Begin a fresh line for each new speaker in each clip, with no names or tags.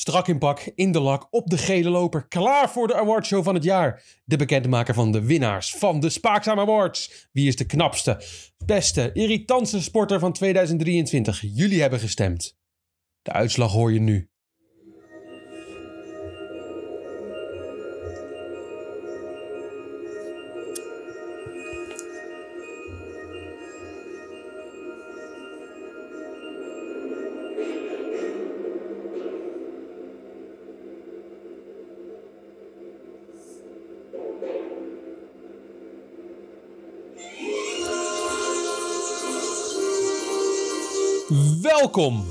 Strak in pak, in de lak, op de gele loper, klaar voor de awardshow van het jaar. De bekendmaker van de winnaars van de Spaakzaam Awards. Wie is de knapste, beste, irritantste sporter van 2023? Jullie hebben gestemd. De uitslag hoor je nu. Welkom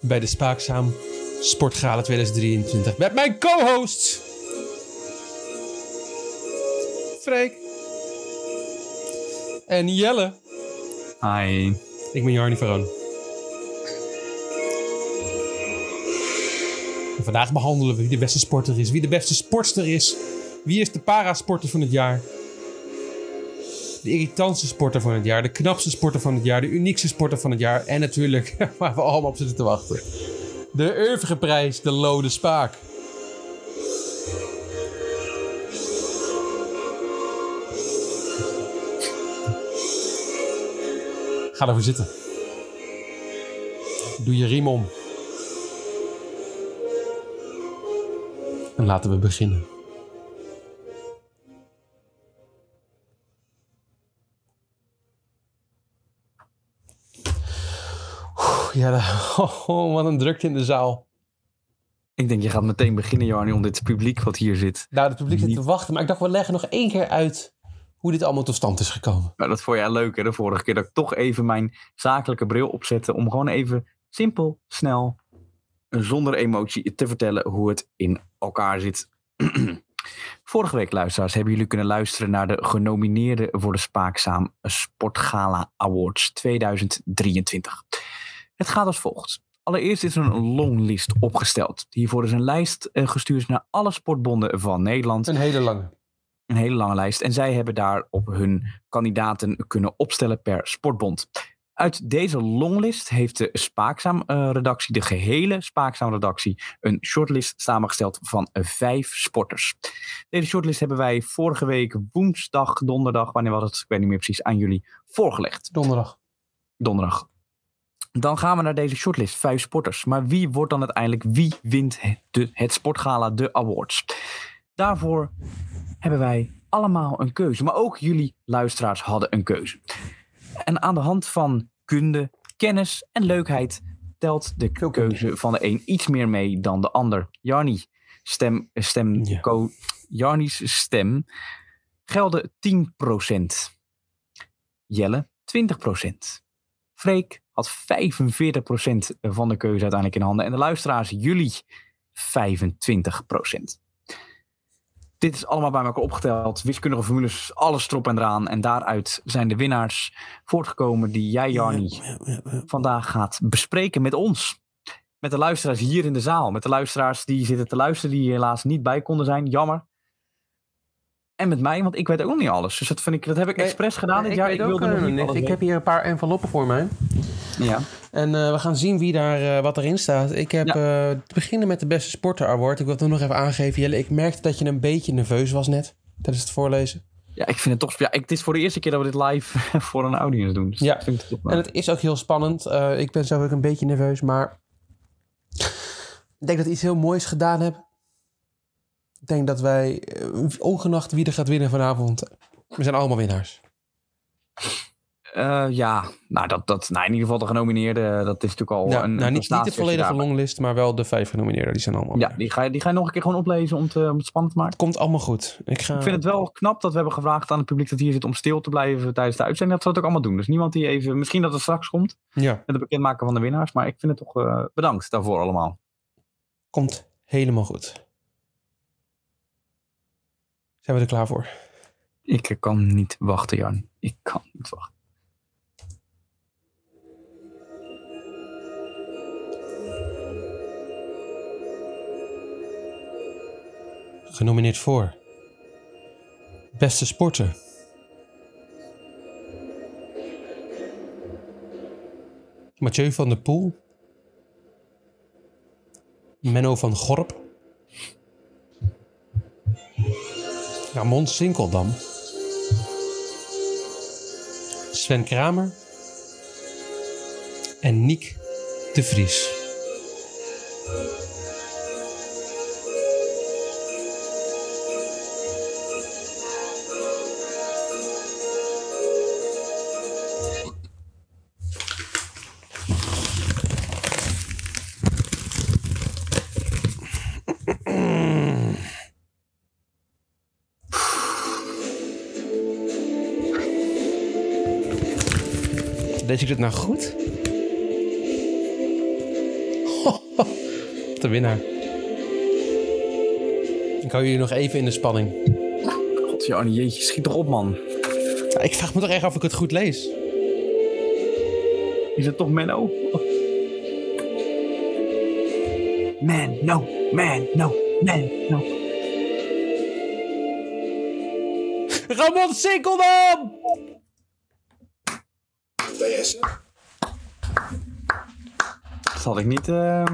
bij de Spaakzaam Sportgala 2023 met mijn co-hosts Freek en Jelle.
Hi.
Ik ben Jarni Veron. Vandaag behandelen we wie de beste sporter is, wie de beste sportster is, wie is de parasporter van het jaar, de irritantste sporter van het jaar, de knapste sporter van het jaar, de uniekste sporter van het jaar en natuurlijk waar we allemaal op zitten te wachten. De Urvige prijs, de Lode Spaak. Ga ervoor zitten. Doe je riem om. En laten we beginnen. Ja, oh, wat een drukte in de zaal.
Ik denk, je gaat meteen beginnen, Jarni, om dit publiek wat hier zit.
Nou, het publiek zit
Niet-
te wachten, maar ik dacht, we leggen nog één keer uit hoe dit allemaal tot stand is gekomen.
Maar dat vond jij leuk, hè? De vorige keer dat ik toch even mijn zakelijke bril opzette. Om gewoon even simpel, snel, zonder emotie te vertellen hoe het in elkaar zit. Vorige week, luisteraars, hebben jullie kunnen luisteren naar de genomineerden voor de Spaakzaam Sportgala Awards 2023. Het gaat als volgt. Allereerst is er een longlist opgesteld. Hiervoor is een lijst eh, gestuurd naar alle sportbonden van Nederland.
Een hele lange.
Een hele lange lijst. En zij hebben daarop hun kandidaten kunnen opstellen per sportbond. Uit deze longlist heeft de Spaakzaam-redactie, de gehele Spaakzaam-redactie, een shortlist samengesteld van eh, vijf sporters. Deze shortlist hebben wij vorige week woensdag, donderdag, wanneer was het? Ik weet niet meer precies, aan jullie voorgelegd.
Donderdag.
Donderdag. Dan gaan we naar deze shortlist, vijf sporters. Maar wie wordt dan uiteindelijk, wie wint het, de, het sportgala, de awards? Daarvoor hebben wij allemaal een keuze. Maar ook jullie luisteraars hadden een keuze. En aan de hand van kunde, kennis en leukheid telt de keuze van de een iets meer mee dan de ander. Jarni, stem, stem,
Ja.
ko, Jarni's stem gelden 10%. Jelle 20%. Freek had 45% van de keuze uiteindelijk in handen. En de luisteraars, jullie 25%. Dit is allemaal bij elkaar opgeteld. Wiskundige formules, alles erop en eraan. En daaruit zijn de winnaars voortgekomen die jij, Jarni,
Ja, ja, ja.
vandaag gaat bespreken met ons. Met de luisteraars hier in de zaal. Met de luisteraars die zitten te luisteren, die helaas niet bij konden zijn. Jammer. En met mij, want ik weet ook niet alles. Dus dat, vind ik, dat heb ik
Nee,
expres gedaan dit
ik
jaar. Ik
ook,
wilde nog
eh,
niet alles
Ik heb hier een paar enveloppen voor mij.
Ja.
En eh, we gaan zien wie daar, eh, wat erin staat. Ik heb te beginnen met de beste sporter award. Ik wil het nog even aangeven, Jelle. Ik merkte dat je een beetje nerveus was net tijdens het voorlezen.
ja, ik vind het toch... Ja, ik, het is voor de eerste keer dat we dit live voor een audience doen. Dus
Ja.
ik vind
En het is ook heel spannend. Ik ben zelf ook een beetje nerveus, maar ik denk dat we iets heel moois gedaan hebben. Ik denk dat wij, eh, ongeacht wie er gaat winnen vanavond, we zijn allemaal winnaars.
Eh, ja, nou, dat, dat, nou, in ieder geval de genomineerden, dat is natuurlijk al
Ja,
een,
nou, niet, niet
je
volledige longlist, maar wel de vijf genomineerden. Die zijn allemaal.
Ja, die ga, je, die ga je nog een keer gewoon oplezen om, te, om het spannend te maken.
Het komt allemaal goed. Ik ga.
Ik vind het wel knap dat we hebben gevraagd aan het publiek dat hier zit om stil te blijven tijdens de uitzending. Dat ze dat ook allemaal doen. Dus niemand die even, misschien dat het straks komt
Ja,
met het bekendmaken van de winnaars. Maar ik vind het toch eh, bedankt daarvoor allemaal.
komt helemaal goed. Zijn we er klaar voor?
Ik kan niet wachten, Jan. Ik kan niet wachten.
Genomineerd voor. Beste sporter. Mathieu van der Poel. Menno van Gorp. Ramon Sinkeldam. Sven Kramer. En Niek de Vries. Lees ik dit nou goed? de winnaar. Ik hou jullie nog even in de spanning.
God, Jannie, jeetje, schiet toch op, man.
Ja, Ik vraag me toch echt af of ik het goed lees.
Is het toch Menno? Man, no, man, no, man, no.
Ramon Sinkeldam!
PS.
Dat had ik niet... eh,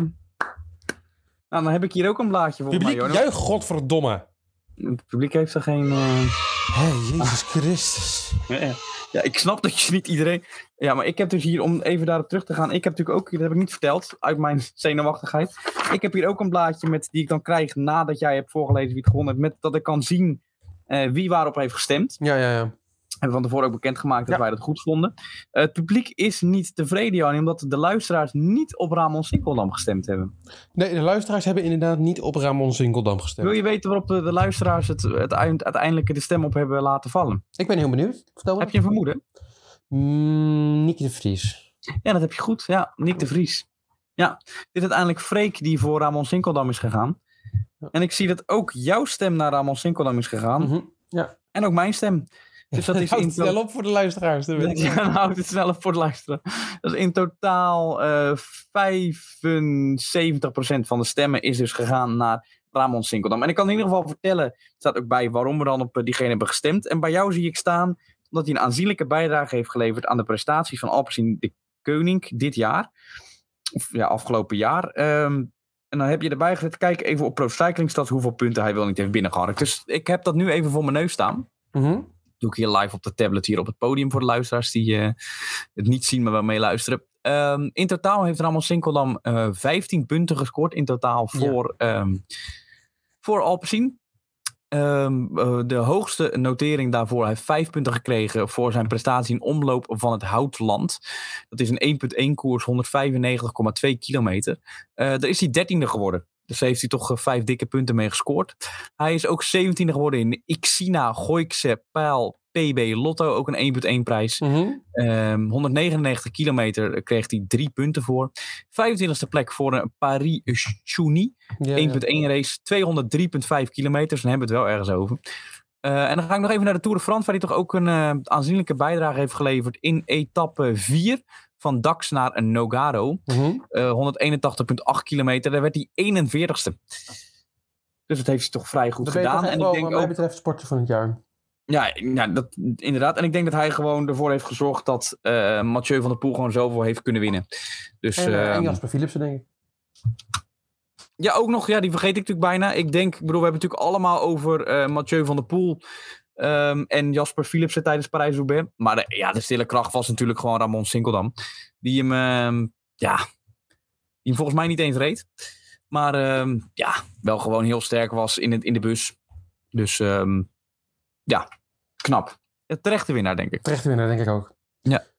Nou, dan heb ik hier ook een blaadje voor
Publiek,
mij,
juich godverdomme.
Het publiek heeft er geen... eh,
Hé, Jezus Christus.
Ja, ja. Ja, ik snap dat je niet iedereen. Ja, maar ik heb dus hier, om even daarop terug te gaan. Ik heb natuurlijk ook, dat heb ik niet verteld, uit mijn zenuwachtigheid. Ik heb hier ook een blaadje met, die ik dan krijg nadat jij hebt voorgelezen wie het gewonnen heeft. Met dat ik kan zien eh, wie waarop heeft gestemd.
Ja, ja, ja.
Hebben we van tevoren ook bekendgemaakt dat
Ja.
wij dat goed vonden. Eh, het publiek is niet tevreden, Jan, omdat de luisteraars niet op Ramon Sinkeldam gestemd hebben.
Nee, de luisteraars hebben inderdaad niet op Ramon Sinkeldam gestemd.
Wil je weten waarop de, de luisteraars het, het eind- uiteindelijk de stem op hebben laten vallen?
Ik ben heel benieuwd. Vertel me.
Heb je een vermoeden?
Mm, Nicky de Vries.
Ja, dat heb je goed. Ja, Nick de Vries. Ja, dit is uiteindelijk Freek die voor Ramon Sinkeldam is gegaan.
Ja.
En ik zie dat ook jouw stem naar Ramon Sinkeldam is gegaan.
Mhm.
En ook mijn stem. Dus dat is
Houd
in
het wel op voor de luisteraars. dat weet ik.
Ja, dan houdt het snel op voor het luisteren. Dat is in totaal eh 75% van de stemmen is dus gegaan naar Ramon Sinkeldam. En ik kan in ieder geval vertellen, er staat ook bij waarom we dan op eh, diegene hebben gestemd. En bij jou zie ik staan omdat hij een aanzienlijke bijdrage heeft geleverd aan de prestaties van Alpecin de Koning dit jaar. Of ja, afgelopen jaar. Ehm, en dan heb je erbij gezet, kijk even op Pro Cycling Stats hoeveel punten hij wel niet heeft binnengeharkt. Dus ik heb dat nu even voor mijn neus staan
Mhm.
Doe ik hier live op de tablet hier op het podium voor de luisteraars die eh, het niet zien, maar wel meeluisteren. Ehm in totaal heeft Ramon Sinkeldam eh 15 punten gescoord in totaal
Ja.
voor, ehm voor Alpecin. Eh, de hoogste notering daarvoor, hij heeft 5 punten gekregen voor zijn prestatie in omloop van het Houtland. Dat is een 1.1 koers, 195,2 kilometer. Daar is hij dertiende geworden. Dus daar heeft hij toch eh, vijf dikke punten mee gescoord. Hij is ook 17e geworden in Xina Goikse Pijl PB Lotto. Ook een 1.1 prijs.
Mhm.
Ehm, 199 kilometer kreeg hij drie punten voor. 25e plek voor een Paris-Chouny.
Ja,
1.1
ja.
race. 203,5 kilometer. Dan hebben we het wel ergens over. Eh, en dan ga ik nog even naar de Tour de France. Waar hij toch ook een eh, aanzienlijke bijdrage heeft geleverd. In etappe 4 van Dax naar Nogaro. Eh, 181,8 kilometer. Daar werd hij 41ste. Dus dat heeft hij toch vrij goed
Dat
gedaan. En
wel,
ik denk
wat mij
ook
betreft sporter van het jaar.
ja, ja dat, inderdaad. En ik denk dat hij gewoon ervoor heeft gezorgd dat eh, Mathieu van der Poel gewoon zoveel heeft kunnen winnen. Dus
En, eh, en
ehm,
Jasper Philipsen, denk ik.
ja, ook nog, ja, die vergeet ik natuurlijk bijna. Ik denk, ik bedoel, we hebben het natuurlijk allemaal over eh, Mathieu van der Poel ehm, en Jasper Philipsen tijdens Parijs-Roubaix. Maar de, ja, de stille kracht was natuurlijk gewoon Ramon Sinkeldam. Die hem, ehm, ja, die hem volgens mij niet eens reed. Maar ehm, ja, wel gewoon heel sterk was in, het, in de bus. Dus ja, knap. Ja, terechte winnaar, denk ik.
Terecht winnaar, denk ik ook.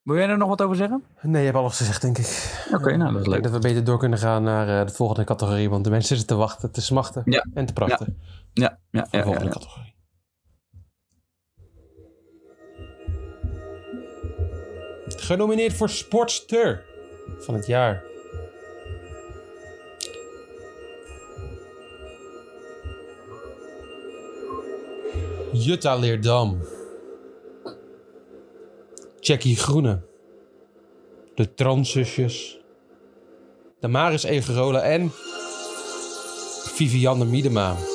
Wil jij er nog wat over zeggen?
Nee, je hebt alles gezegd, denk ik.
Oké, nou, dat is
Ik denk
leuk.
dat we beter door kunnen gaan naar eh, de volgende categorie. Want de mensen zitten te wachten, te smachten
Ja.
en te praten.
Ja, ja,
de
ja,
volgende
ja.
categorie. Genomineerd voor Sportster van het jaar. Jutta Leerdam. Jackie Groene. De Transzusjes. Damaris Egerola en Vivianne Miedema.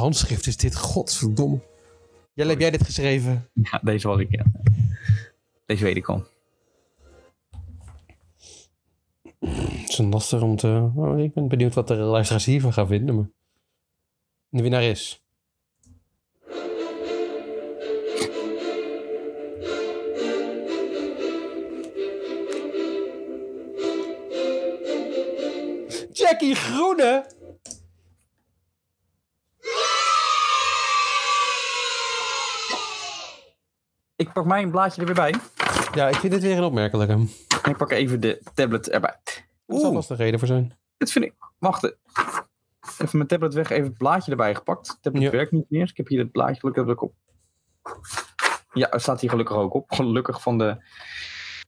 Handschrift is dit, godverdomme. Jelle, heb jij dit geschreven?
Ja, deze was ik, ja. Deze weet ik al.
Het is een lastig om te... Oh, ik ben benieuwd wat de luisteraars hiervan gaan vinden. Maar... De winnaar is... Jackie Groene!
Ik pak mijn blaadje er weer bij.
Ja, ik vind dit weer een opmerkelijke.
En ik pak even de tablet erbij.
Er zal vast een reden voor zijn.
Dit vind ik... Wacht. Even mijn tablet weg, even het blaadje erbij gepakt. Het tablet
Ja.
werkt niet meer. dus Ik heb hier het blaadje gelukkig ook op. Ja, het staat hier gelukkig ook op. Gelukkig van de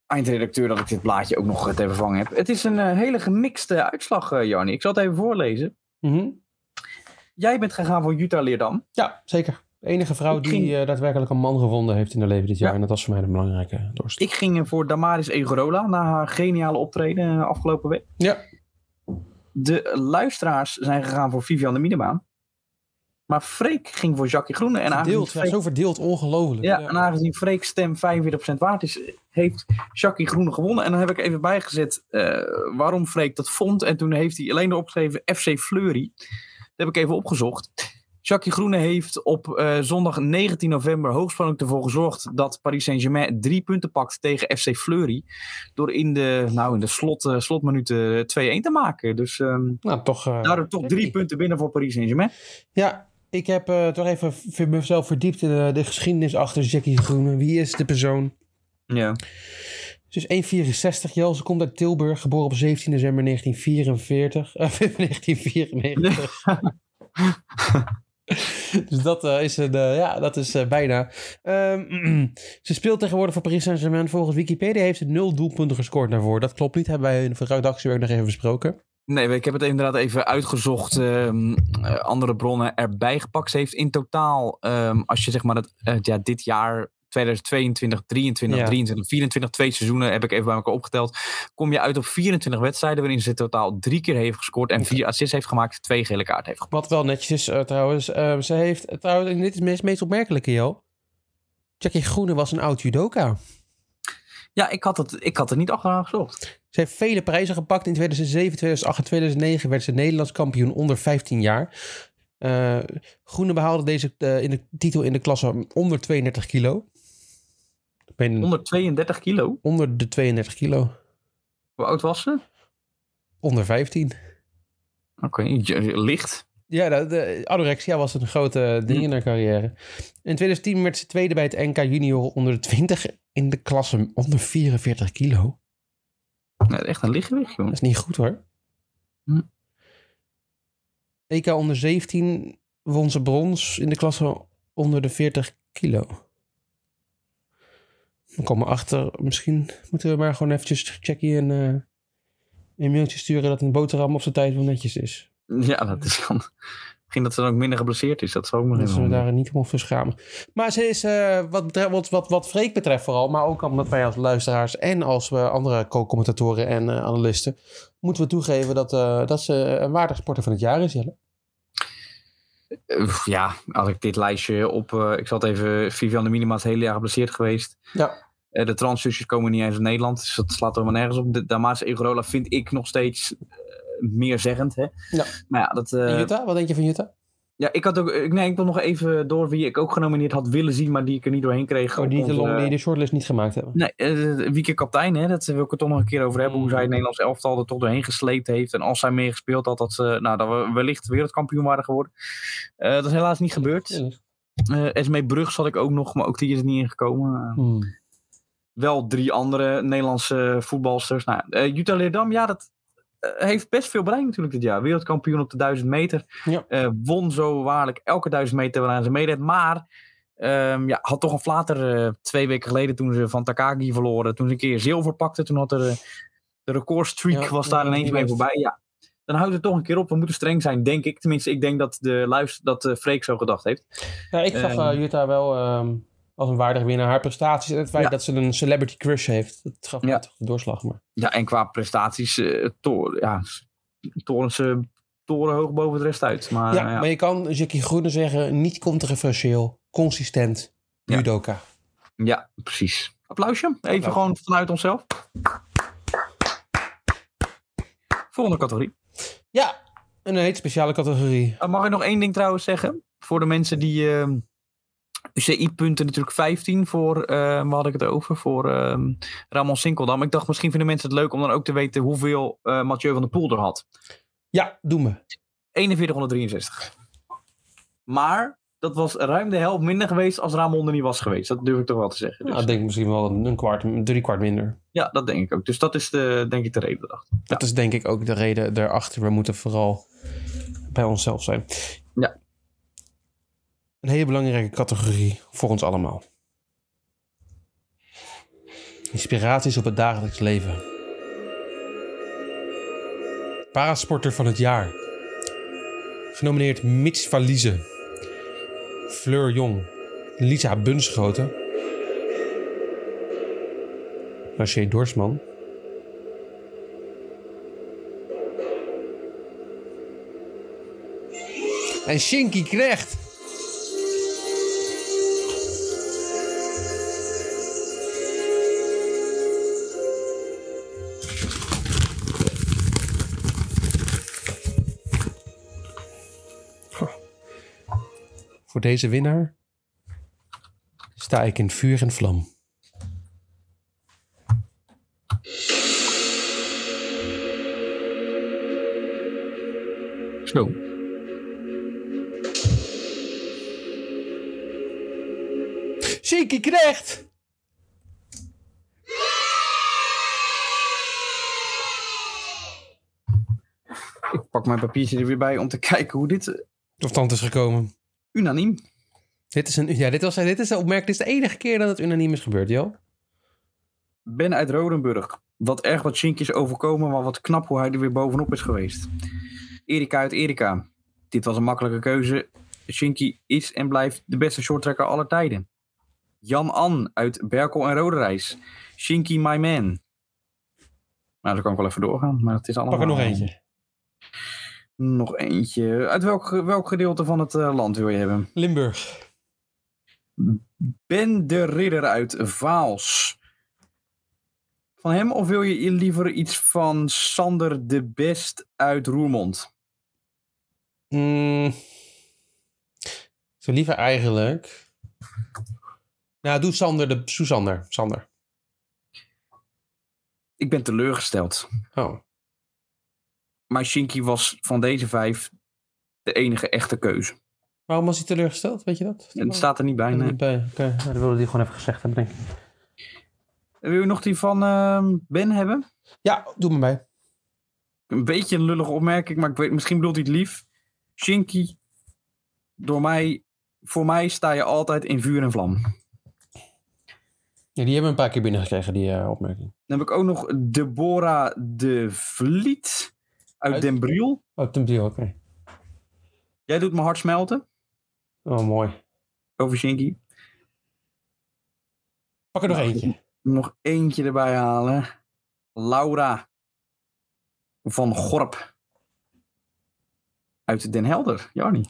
eindredacteur dat ik dit blaadje ook nog te vervangen heb. Het is een eh, hele gemixte uitslag, Jarni. Ik zal het even voorlezen.
Mhm.
Jij bent gegaan voor Jutta Leerdam.
Ja, zeker. De enige vrouw
Ik
die
ging-
eh, daadwerkelijk een man gevonden heeft in haar leven dit jaar.
Ja.
En dat was voor mij een belangrijke doorslag.
Ik ging voor Damaris Egorola na haar geniale optreden eh, afgelopen week.
Ja.
De luisteraars zijn gegaan voor Vivian de Minema. Maar Freek ging voor Jackie Groene. En
Verdeeld, ja,
Freek-
zo verdeeld, ongelooflijk.
Ja, en aangezien Freek's stem 45% waard is, heeft Jackie Groene gewonnen. En dan heb ik even bijgezet eh, waarom Freek dat vond. En toen heeft hij alleen erop geschreven FC Fleury. Dat heb ik even opgezocht. Jackie Groene heeft op eh, zondag 19 november hoogspannend ervoor gezorgd dat Paris Saint-Germain drie punten pakt tegen FC Fleury. Door in de, nou, in de slot, eh, slotminuten 2-1 te maken. Dus ehm
Nou, toch... eh,
daardoor toch drie punten binnen voor Paris Saint-Germain.
Ja, ik heb eh, toch even v- mezelf verdiept in de, de geschiedenis achter Jackie Groene. Wie is de persoon?
Ja.
Ze is 1,64 jaar. Ze komt uit Tilburg, geboren op 17 december 1944. eh, 1994. dus dat eh, is, een, eh, ja, dat is eh, bijna. Ehm, ze speelt tegenwoordig voor Paris Saint-Germain. Volgens Wikipedia heeft ze nul doelpunten gescoord daarvoor. Dat klopt niet, hebben wij in de redactiewerk nog even besproken.
Nee, ik heb het inderdaad even uitgezocht. ehm, eh, andere bronnen erbij gepakt. Ze heeft in totaal, ehm, als je zeg maar het, ja, dit jaar 2022, 23,
Ja.
23, 24, twee seizoenen heb ik even bij elkaar opgeteld. Kom je uit op 24 wedstrijden waarin ze in totaal drie keer heeft gescoord en vier assists heeft gemaakt, twee gele kaarten heeft gepakt.
Wat wel netjes is eh, trouwens. eh, ze heeft eh, trouwens, en dit is het meest, meest opmerkelijke, joh. Jackie Groene was een oud judoka.
Ja, ik had het, ik had het niet achteraan gezocht.
Ze heeft vele prijzen gepakt. In 2007, 2008 en 2009 werd ze Nederlands kampioen onder 15 jaar. Eh, Groene behaalde deze in de titel in de klasse onder 32 kilo. Ben
132 kilo.
onder de 32 kilo.
Hoe oud was ze?
Onder 15.
Oké, licht.
Ja, de, de anorexia was een grote ding in haar carrière. In 2010 werd ze tweede bij het NK Junior onder de 20 in de klasse onder 44 kilo.
Ja, echt een lichtgewicht,
Dat
jongen.
is niet goed hoor.
Hm.
EK onder 17 won ze brons in de klasse onder de 40 kilo. We komen achter, misschien moeten we maar gewoon eventjes Jackie een, eh, een mailtje sturen dat een boterham op zijn tijd wel netjes is.
Ja, dat is dan. Misschien dat ze dan ook minder geblesseerd is. Dat zou ook nog
Dat ze daar niet om verschamen. Maar ze is, eh, wat, betreft, wat, wat, wat Freek betreft vooral, maar ook omdat wij als luisteraars en als we andere co-commentatoren en eh, analisten, moeten we toegeven dat, dat ze een waardig sporter van het jaar is, Jelle.
Eh, Ja, als ik dit lijstje op. eh, ik zal het even. Vivian de Minima is het hele jaar geblesseerd geweest.
Ja.
Eh, de transzusjes komen niet eens in Nederland. Dus dat slaat er maar nergens op. De Damaris Egorola vind ik nog steeds meer zeggend. Hè?
Ja.
Maar ja, dat.
Jutta, wat denk je van Jutta?
Ja, ik had ook. ik- Nee, ik wil nog even door wie ik ook genomineerd had willen zien. Maar die ik er niet doorheen kreeg.
Oh, die, de,
onze-
long, die de shortlist niet gemaakt hebben.
Nee, uh, Wieke Kaptein, hè, dat wil ik er toch nog een keer over hebben. Hoe zij het Nederlands elftal er toch doorheen gesleept heeft. En als zij meer gespeeld had, dat ze nou, dat we wellicht wereldkampioen waren geworden. Eh, dat is helaas niet gebeurd. Eh Esmee Brug zat ik ook nog, maar ook die is er niet ingekomen. Uh,
Hmm.
wel drie andere Nederlandse voetbalsters. Nou, uh, Jutta Leerdam, ja, dat uh, heeft best veel bereikt natuurlijk dit jaar. Wereldkampioen op de 1000 meter.
Ja.
Uh, won zo waarlijk elke 1000 meter waaraan ze meedeed. Maar um, ja, had toch een flater uh, twee weken geleden toen ze van Takagi verloren. Toen ze een keer zilver pakte. Toen had er uh, de recordstreak
Ja,
was daar ineens mee voorbij. Ja. Dan houdt het toch een keer op. We moeten streng zijn, denk ik. Tenminste, ik denk dat de luister, dat Freek zo gedacht heeft.
Ja, ik zag
Ehm.
eh, Jutta wel ehm, als een waardig winnaar. Haar prestaties en het feit
Ja.
dat ze een celebrity crush heeft. Dat gaf
Ja.
toch de doorslag. Maar.
Ja, en qua prestaties, uh, to ja, toren ze torenhoog boven de rest uit. Maar,
ja,
eh, ja.
maar je kan Jackie Groene zeggen, niet controversieel, consistent, judoka.
ja, precies. Applausje. Even gewoon vanuit onszelf. Volgende categorie.
Ja, een hele speciale categorie.
Uh, mag ik nog één ding trouwens zeggen? Voor de mensen die... ehm UCI-punten natuurlijk 15 voor, eh waar had ik het over? Voor ehm, Ramon Sinkeldam. Ik dacht misschien vinden mensen het leuk om dan ook te weten hoeveel eh Mathieu van der Poel er had.
Ja, doe me.
4163. Maar dat was ruim de helft minder geweest als Ramon er niet was geweest. Dat durf ik toch wel te zeggen. Dus,
Nou, ik denk misschien wel een, kwart, drie kwart minder.
Ja, dat denk ik ook. Dus dat is de, denk ik de reden erachter.
Dat is denk ik ook de reden daarachter. We moeten vooral bij onszelf zijn.
Ja.
Een hele belangrijke categorie voor ons allemaal. Inspiraties op het dagelijks leven. Parasporter van het jaar. Genomineerd Mitch Valise. Fleur Jong. Lisa Bunschoten. Marché Dorsman. En Shinky Knecht. Voor deze winnaar sta ik in vuur en vlam.
Zo.
Shinky Knecht!
Ik pak mijn papiertje er weer bij om te kijken hoe dit... eh,
Tot stand is gekomen.
Unaniem.
Dit is, een, ja, dit, was, dit is. Dit is de enige keer dat het unaniem is gebeurd, joh.
Ben uit Rodenburg. Wat erg wat Shinky is overkomen, maar wat knap hoe hij er weer bovenop is geweest. Erika uit Erika. Dit was een makkelijke keuze. Shinky is en blijft de beste shorttrekker aller tijden. Jan An uit Berkel en Roderijs. Shinky my man. Nou, daar kan ik wel even doorgaan, maar het is allemaal...
Pak er nog eentje.
Nog eentje. Uit welk, welk gedeelte van het eh, land wil je hebben?
Limburg.
Ben de Ridder uit Vaals. Van hem of wil je liever iets van Sander de Best uit Roermond?
Mm. Zo liever eigenlijk. Nou, doe Sander de Susander. Sander.
Ik ben teleurgesteld.
Oh.
Maar Shinky was van deze vijf de enige echte keuze.
Waarom was hij teleurgesteld? Weet je dat?
Het staat er niet bij. Nee.
niet bij. Oké, nou, dan wilde hij gewoon even gezegd hebben, denk ik.
Wil je nog die van ehm, Ben hebben?
Ja, doe me bij.
Een beetje een lullige opmerking, maar ik weet, misschien bedoelt hij het lief. Shinky, door mij, voor mij sta je altijd in vuur en vlam.
Ja, die hebben we een paar keer binnengekregen, die eh, opmerking.
Dan heb ik ook nog Deborah de Vliet uit
Uit?
Den Briel.
Oh, Tim Deal, oké.
Jij doet mijn hart smelten
Oh, mooi.
over Shinky.
Pak er nog
Nou,
eentje.
Nog eentje erbij halen. Laura van Gorp. Uit Den Helder, Jarni.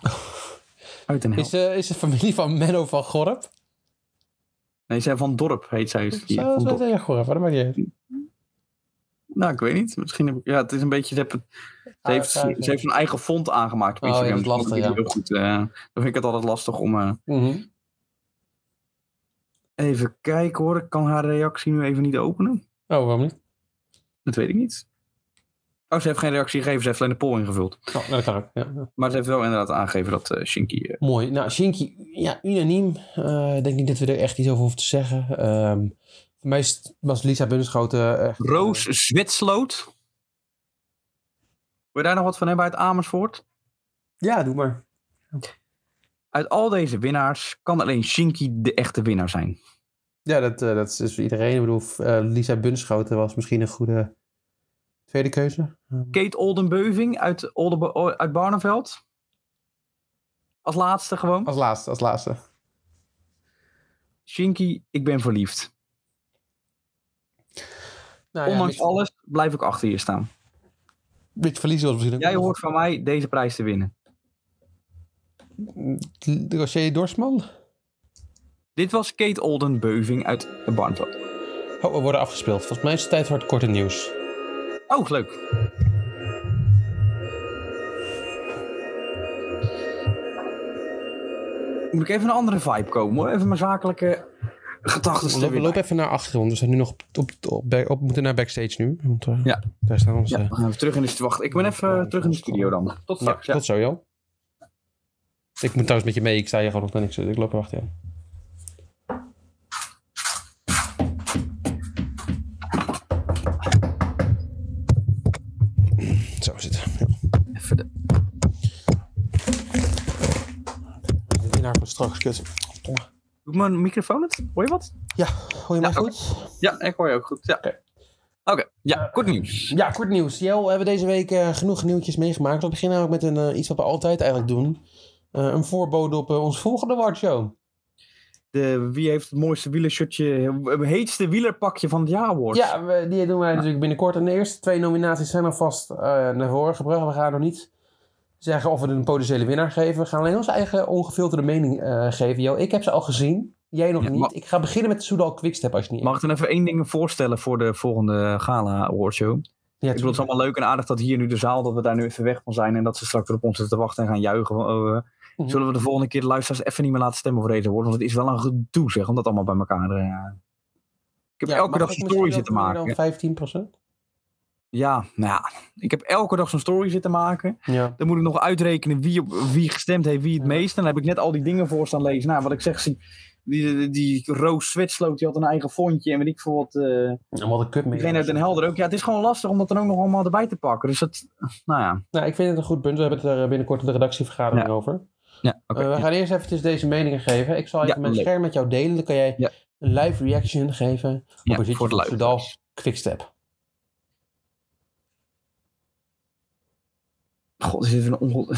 Uit Den
Is,
Helder.
eh, is de familie van Menno van Gorp?
Nee, zij van Dorp heet zij.
Zo,
van Dorp.
ja, Gorp, dat maakt niet uit.
Nou, ik weet niet. Misschien heb ik, ja, het is een beetje. Ze, heeft,
Ah, ja.
ze heeft een eigen font aangemaakt
Oh, ja,
Instagram.
dat lastig, ja.
Heel goed. eh, dan vind ik het altijd lastig om. eh,
Mhm.
even kijken hoor. Ik kan haar reactie nu even niet openen.
Oh, waarom niet?
Dat weet ik niet. Oh, ze heeft geen reactie gegeven. Ze heeft alleen de poll ingevuld.
Oh, nou, dat kan ook. Ja.
Maar ze heeft wel inderdaad aangegeven dat eh Shinky.
Mooi. Nou, Shinky, ja, unaniem. Ik denk niet dat we er echt iets over hoeven te zeggen. Ehm voor mij was Lisa Bunschoten echt...
Roos Zwetsloot. Wil je daar nog wat van hebben uit Amersfoort?
Ja, doe maar.
Uit al deze winnaars kan alleen Shinky de echte winnaar zijn.
Ja, dat, eh, dat is voor iedereen. Ik bedoel, eh, Lisa Bunschoten was misschien een goede tweede keuze. Ehm,
Kate Oldenbeuving uit, Oldenbe uit Barneveld. Als laatste gewoon.
als laatste, als laatste.
Shinky, ik ben verliefd.
Nou, ja,
Ondanks alles blijf ik achter je staan.
Beetje verliezen was misschien ook
Jij
nog.
hoort van mij deze prijs te winnen.
Roger Dorsman.
Dit was Kate Olden Beuving uit Barneveld.
Oh, we worden afgespeeld. Volgens mij is het tijd voor het korte nieuws.
Oh, leuk. Moet ik even een andere vibe komen hoor. Even mijn zakelijke gedachten te
Loop, even naar achteren, want we zijn nu nog op, op, op, back- op- moeten naar backstage nu. Want, eh,
Ja.
Daar staan onze...
Ja, we gaan even terug in de studio. Wacht, ik ben even eh, terug in de studio dan. Tot
Ja,
straks. Ja.
tot zo, Jo. Ik moet trouwens met je mee. Ik sta hier gewoon nog naar niks. Ik loop er achter je. Zo. Ja.
Even de...
De winnaar van straks, kut.
Doet mijn microfoon het? Hoor je wat?
Ja, hoor je mij
Ja,
goed?
Ja, ik hoor je ook goed. Ja. Oké,
Oké.
ja, kort nieuws.
Ja, kort nieuws. Jo, we hebben deze week eh, genoeg nieuwtjes meegemaakt. We beginnen ook met een, eh, iets wat we altijd eigenlijk doen. Eh, een voorbode op eh, onze volgende awardshow.
De, wie heeft het mooiste wielershirtje, het heetste wielerpakje van het jaar award?
Ja, we, die doen wij natuurlijk binnenkort. En de eerste twee nominaties zijn alvast eh naar voren gebracht. We gaan nog niet zeggen of we een potentiële winnaar geven. We gaan alleen onze eigen ongefilterde mening eh, geven. Jo, ik heb ze al gezien. Jij nog
Ja,
niet. Ik ga beginnen met de Soudal Quickstep als je niet...
Mag ik dan even één ding voorstellen voor de volgende Gala Awardshow?
Ja,
Ik bedoel, het is allemaal leuk en aardig dat hier nu de zaal, dat we daar nu even weg van zijn en dat ze straks weer op ons zitten te wachten en gaan juichen. Oh, eh,
Mhm.
Zullen we de volgende keer de luisteraars even niet meer laten stemmen voor deze award? Want het is wel een gedoe zeg, om dat allemaal bij elkaar te Ik heb
Ja,
elke dag
misschien
story zitten maken.
dan 15%?
Ja, nou ja, ik heb elke dag zo'n story zitten maken.
Ja.
Dan moet ik nog uitrekenen wie, op, wie gestemd heeft, wie het meest. En dan heb ik net al die dingen voor staan lezen. Nou, wat ik zeg, zie- die, die, die Roos Zwetsloot, die had een eigen fondje. En weet ik veel wat. eh
Allemaal de cup mee.
diegene uit Den Helder ook. Ja, het is gewoon lastig om dat dan ook nog allemaal erbij te pakken. Dus dat, nou ja.
Nou, ik vind het een goed punt. We hebben het er binnenkort de redactievergadering
Ja.
over.
Ja, oké.
Eh, we
ja.
gaan eerst eventjes deze meningen geven. Ik zal even mijn
leuk.
scherm met jou delen. Dan kan jij een live reaction geven
Ja,
op een zitje
voor de
van. Quickstep.
God, is dit een.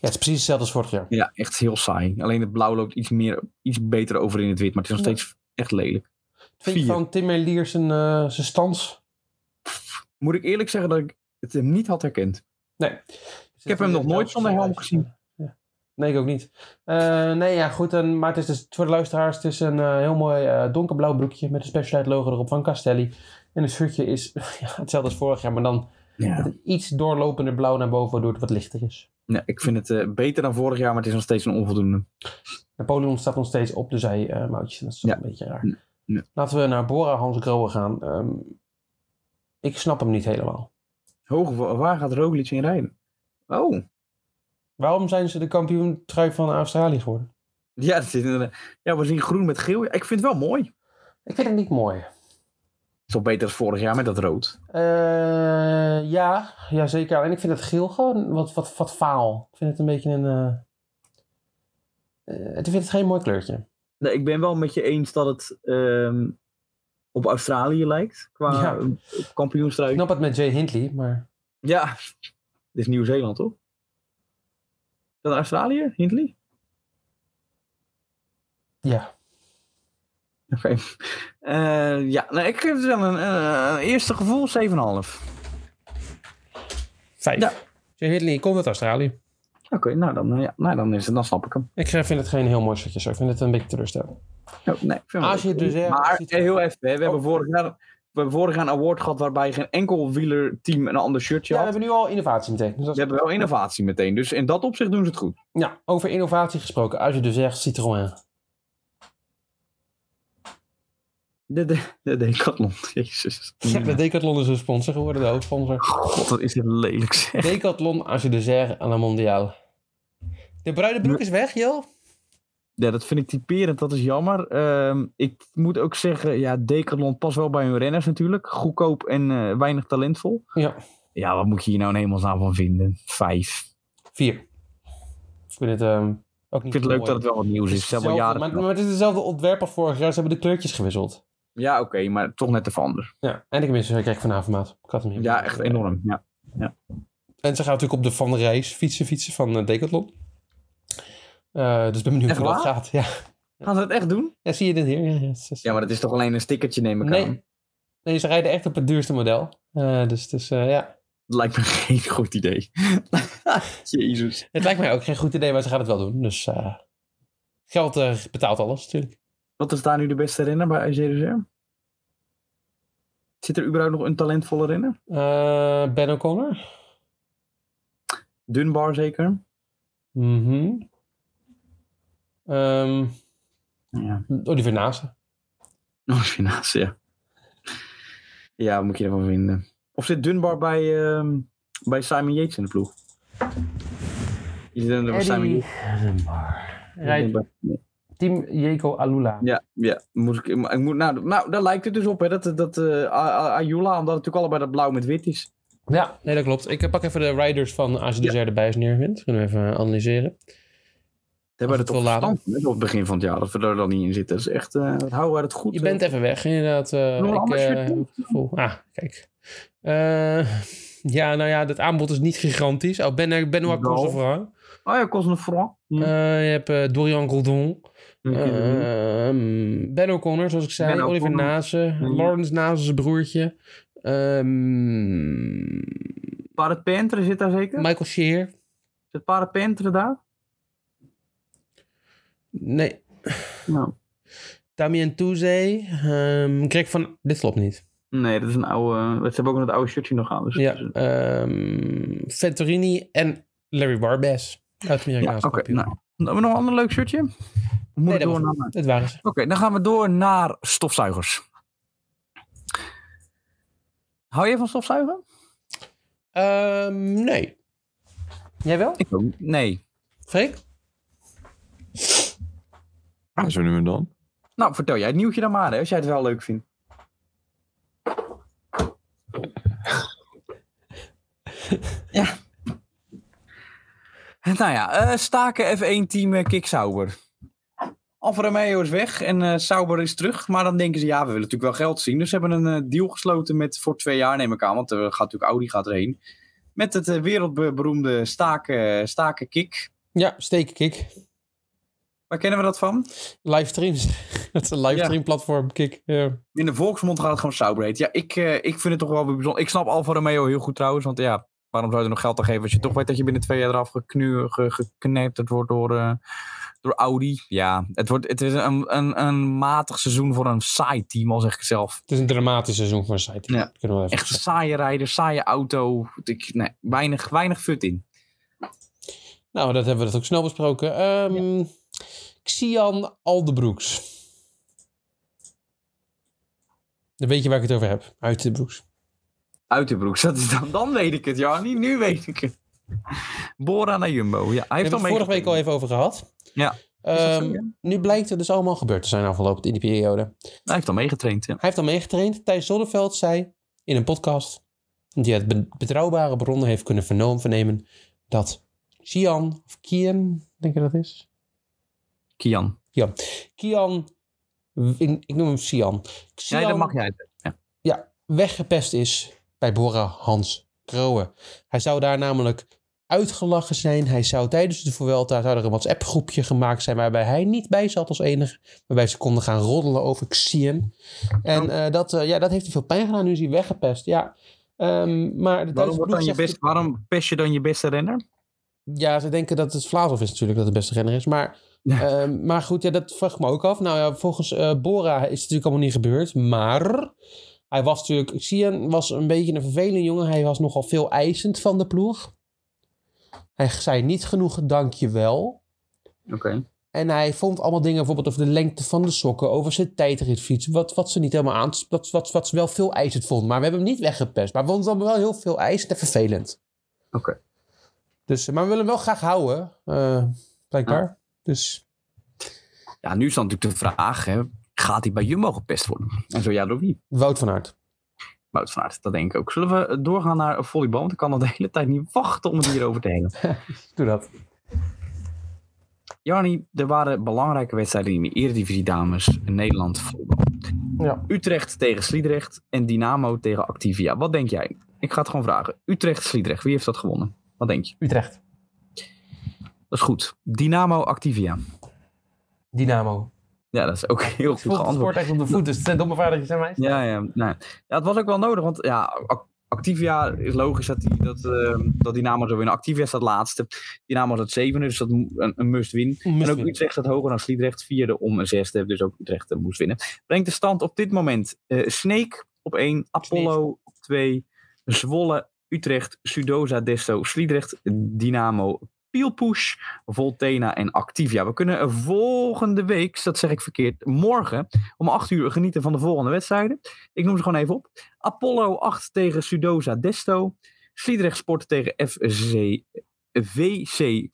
Ja, het is precies hetzelfde als vorig jaar.
Ja, echt heel saai. Alleen het blauw loopt iets, meer, iets beter over in het wit. Maar het is nog
Ja.
steeds echt lelijk.
Vind je
Vier.
van Tim Merlier zijn, eh, zijn stans?
Moet ik eerlijk zeggen dat ik het hem niet had herkend.
Nee.
Ik heb hem nog nooit zonder helm gezien.
Ja. Nee, ik ook niet. Eh, nee, ja, goed. En, maar het is dus, voor de luisteraars, het is een eh, heel mooi donkerblauw broekje met een Specialized logo erop van Castelli. En het shirtje is ja, hetzelfde als vorig jaar, maar dan
Ja.
iets doorlopender blauw naar boven, waardoor het wat lichter is.
Nee, ik vind het eh, beter dan vorig jaar, maar het is nog steeds een onvoldoende.
Napoleon staat nog steeds op de zijmoutjes. dat is
Ja.
een beetje raar.
Ja. Ja.
Laten we naar Bora Hans Grohe gaan. Ehm, ik snap hem niet helemaal.
Hoog, waar gaat Roglic in rijden? Oh,
Waarom zijn ze de kampioen trui van Australië geworden?
ja, dat in, ja, we zien groen met geel. Ja, Ik vind het wel mooi.
Ik vind het niet mooi.
Is wel beter dan vorig jaar met dat rood.
Eh, ja, ja, zeker. En ik vind het geel gewoon wat, wat, wat faal. Ik vind het een beetje een... eh eh, ik vind het geen mooi kleurtje.
Nee, ik ben wel met je eens dat het ehm, op Australië lijkt. Qua
Ja. Ik snap het met Jay Hindley, maar...
Ja, dit is Nieuw-Zeeland toch? Is dat Australië, Hindley?
Ja.
Oké. Eh, ja, nou, ik geef het wel een, eh, een eerste gevoel 7,5.
Vijf.
Ja.
Jay Hindley komt uit Australië.
Oké, nou, dan, eh, ja, nou dan, is het, dan snap ik hem.
Ik vind het geen heel mooi shirtje zo. Ik vind het een beetje teleurstellend.
Oh, nee, ik vind hem
Als je
wel-
het dus
Maar
ziet-
heel even, hè, we, hebben
Oh.
vorig jaar, we hebben vorig jaar een award gehad waarbij geen enkel wielerteam een ander shirtje
Ja, we
had.
hebben nu al innovatie meteen. Dus
We hebben wel innovatie meteen, dus in dat opzicht doen ze het goed.
Ja, over innovatie gesproken. Als je dus zegt Citroën.
De, de, de Decathlon, jezus.
Ja, de Decathlon is een sponsor geworden, de hoofdsponsor.
God, wat is dit lelijk zeg.
Decathlon, als je de zegt aan de mondiaal. De bruine broek is weg, joh.
Ja, dat vind ik typerend, dat is jammer. Ehm, ik moet ook zeggen, ja, Decathlon past wel bij hun renners natuurlijk. Goedkoop en eh, weinig talentvol.
Ja,
Ja, wat moet je hier nou in hemelsnaam van vinden? Vijf.
vier. Ik vind het ehm, ook niet
Ik vind het leuk
mooi.
dat het wel wat nieuws is. Hebben al
Hetzelfde, maar, maar het is hetzelfde ontwerp als vorig jaar. Ze hebben de kleurtjes gewisseld.
Ja, oké, maar toch net even anders.
Ja, en ik mis ze kijk vanavond maat. Ik had hem hier.
Ja, echt enorm. Ja.
En ze gaan natuurlijk op de Van Reis fietsen fietsen van eh, Decathlon. Eh, dus ik ben benieuwd
Echt
hoe dat gaat. Ja.
Gaan ze het echt doen?
ja, zie je dit hier? Ja, ja, is-
Ja, maar dat is toch alleen een stickertje, neem ik aan.
nee. nee, ze rijden echt op het duurste model. Eh, dus dus eh, ja.
lijkt me geen goed idee. Jezus.
Het lijkt mij ook geen goed idee, maar ze gaan het wel doen. Dus eh, geld eh, betaalt alles natuurlijk.
Wat is daar nu de beste renner bij Reserve? Zit er überhaupt nog een talentvolle renner?
Eh, ben O'Connor.
Dunbar zeker?
Mhm. Ehm,
Ja.
Oliver Nase.
Oh, finaals, ja. Ja, wat moet je ervan vinden? Of zit Dunbar bij, ehm, bij Simon Yates in de ploeg? Simon Yates.
Rijdt Team Jeko Alula.
Ja, ja. Moet ik, ik moet, nou, nou, daar lijkt het dus op, hè. Dat, dat eh, A- Ayula, omdat het natuurlijk allebei dat blauw met wit is.
Ja, nee, dat klopt. Ik pak even de riders van AZ de
Ja.
erbij als je neervindt. Kunnen we even analyseren.
We hebben
het
het toch verstand op het begin van het jaar, dat we er dan niet in zitten. Dat is echt, eh dat houden we het goed.
Je bent even weg, inderdaad. eh,
een
ik, eh, het gevoel. Ah, kijk. Eh, ja, nou ja, het aanbod is niet gigantisch. Oh, Ben, Benoit
Nou.
Kosovo.
Oh ja, Cosne Franc. Hm.
Eh, je hebt eh, Dorian Goldon. Ehm ben O'Connor, zoals ik zei.
Ben
Oliver. Nase.
Mhm.
Lawrence Nase, zijn broertje. Ehm
Paret Pentre zit daar zeker?
Michael Shear.
Zit Paret Pentre daar?
Nee.
Nou.
Damien Touzé. Ehm Greg van... Dit klopt niet.
Nee, dat is een oude... Ze hebben ook nog het oude shirtje nog aan. Dus
Ja. ehm Venturini en Larry Barbes. Uit
ja
Amerikaanse
oké.
kampioen.
nou. Hebben we nog een ander leuk shirtje?
Nee,
door naar...
het. Waren ze.
Oké, dan gaan we door naar stofzuigers. Hou je van stofzuigen?
Ehm, nee. Jij wel?
Ik ook. Nee.
Freek?
Ah, zo nu en dan.
Nou, vertel jij het nieuwtje dan maar, hè, als jij het wel leuk vindt. ja. Nou ja, eh, staken F1-team uh, Kik Sauber. Alfa Romeo is weg en eh Sauber is terug. Maar dan denken ze, ja, we willen natuurlijk wel geld zien. Dus ze hebben een eh, deal gesloten met, voor twee jaar, neem ik aan. Want er gaat natuurlijk Audi gaat erheen. Met het eh, wereldberoemde staken, staken Kik.
Ja, stekenkick.
Waar kennen we dat van?
Livestreams. Het is een livestream platform, kick. Ja.
In de volksmond gaat het gewoon Sauber heten. Ja, ik, ik vind het toch wel bijzonder. Ik snap Alfa Romeo heel goed trouwens. Want ja, waarom zou je er nog geld aan geven als je toch weet dat je binnen twee jaar eraf geknu, ge, geknetterd wordt door, door Audi? Ja, het, wordt, het is een, een, een matig seizoen voor een saai team, al zeg ik zelf.
Het is een dramatisch seizoen voor een site.
Ja.
Kunnen we even
Echt
zeggen.
saaie rijder, saaie auto. Ik, nee, weinig, weinig fut in.
Nou, dat hebben we dat ook snel besproken. Ehm Xian Aldebroeks. Dan weet je waar ik het over heb. Uit de broeks.
Uit de broek. Dat is dan, dan weet ik het, Jarnie. Nu weet ik het. Bora naar Jumbo. Ja, hij
We
heeft
hebben
al
vorige week al even over gehad.
Ja.
Ehm,
ja?
Nu blijkt het dus allemaal gebeurd te zijn afgelopen in die periode.
Hij heeft al meegetraind, ja.
Hij heeft al meegetraind. Thijs Zonneveld zei in een podcast... die uit be- betrouwbare bronnen heeft kunnen vernomen, vernemen... dat Xian, of Kian, denk je dat is?
Kian.
Kian, ik, ik noem hem Xian.
Nee, dat mag jij. Ja.
ja, weggepest is bij Bora Hans Kroon. Hij zou daar namelijk uitgelachen zijn. Hij zou tijdens de Vuelta zou er een WhatsApp groepje gemaakt zijn waarbij hij niet bij zat als enige. Waarbij ze konden gaan roddelen over Xian. En eh, dat, eh, ja, dat heeft hij veel pijn gedaan. Nu is hij weggepest. Ja, Ehm, maar de
Waarom, dan je best, waarom pest je dan je beste renner?
Ja, ze denken dat het Vlaasov is natuurlijk dat de beste renner is. Maar,
Ja.
ehm, maar goed, ja, dat vraag ik me ook af. Nou ja, volgens eh, Bora is het natuurlijk allemaal niet gebeurd. Maar hij was natuurlijk... Xian was een beetje een vervelende jongen. Hij was nogal veel eisend van de ploeg. Hij zei niet genoeg dankjewel.
Oké.
En hij vond allemaal dingen, bijvoorbeeld over de lengte van de sokken, over zijn tijdritfiets, wat, wat ze niet helemaal aan, wat, wat, wat ze wel veel eisend vonden. Maar we hebben hem niet weggepest. Maar we vonden allemaal wel heel veel eisend en vervelend.
Oké.
Dus, maar we willen hem wel graag houden, eh, blijkbaar. Dus
Ja, nu is dan natuurlijk de vraag, hè, gaat hij bij Jumbo gepest worden? En zo ja, door wie?
Wout van Aert.
Wout van Aert, dat denk ik ook. Zullen we doorgaan naar volleybal? Want ik kan al de hele tijd niet wachten om het hierover te hebben.
Doe dat.
Jarni, er waren belangrijke wedstrijden in de Eredivisie dames in Nederland volleybal.
Ja.
Utrecht tegen Sliedrecht en Dynamo tegen Activia. Wat denk jij? Ik ga het gewoon vragen. Utrecht-Sliedrecht, wie heeft dat gewonnen? Wat denk je?
Utrecht.
Dat is goed. Dynamo Activia.
Dynamo.
Ja, dat is ook heel goed
Voelt het
geantwoord.
sport echt op de voet, dus het zijn domme vaardigheden zijn mij.
Ja, ja, nee. ja, het was ook wel nodig, want ja, Ac- Activia is logisch dat, die, dat, eh, dat Dynamo zo winnen. Activia staat laatste. Dynamo staat zevende, dus dat een, een must-win.
Must
en ook
win.
Utrecht staat hoger dan Sliedrecht. Vierde om een zesde, dus ook Utrecht eh, moest winnen. Brengt de stand op dit moment. eh Snake op één, Apollo op twee, Zwolle, Utrecht, Sudoza, Desto, Sliedrecht, Dynamo, Pielpush, Voltena en Activia. We kunnen volgende week, dat zeg ik verkeerd, morgen om 8 uur genieten van de volgende wedstrijden. Ik noem ze gewoon even op. Apollo 8 tegen Sudoza Desto. Sliedrecht Sport tegen FC, VC,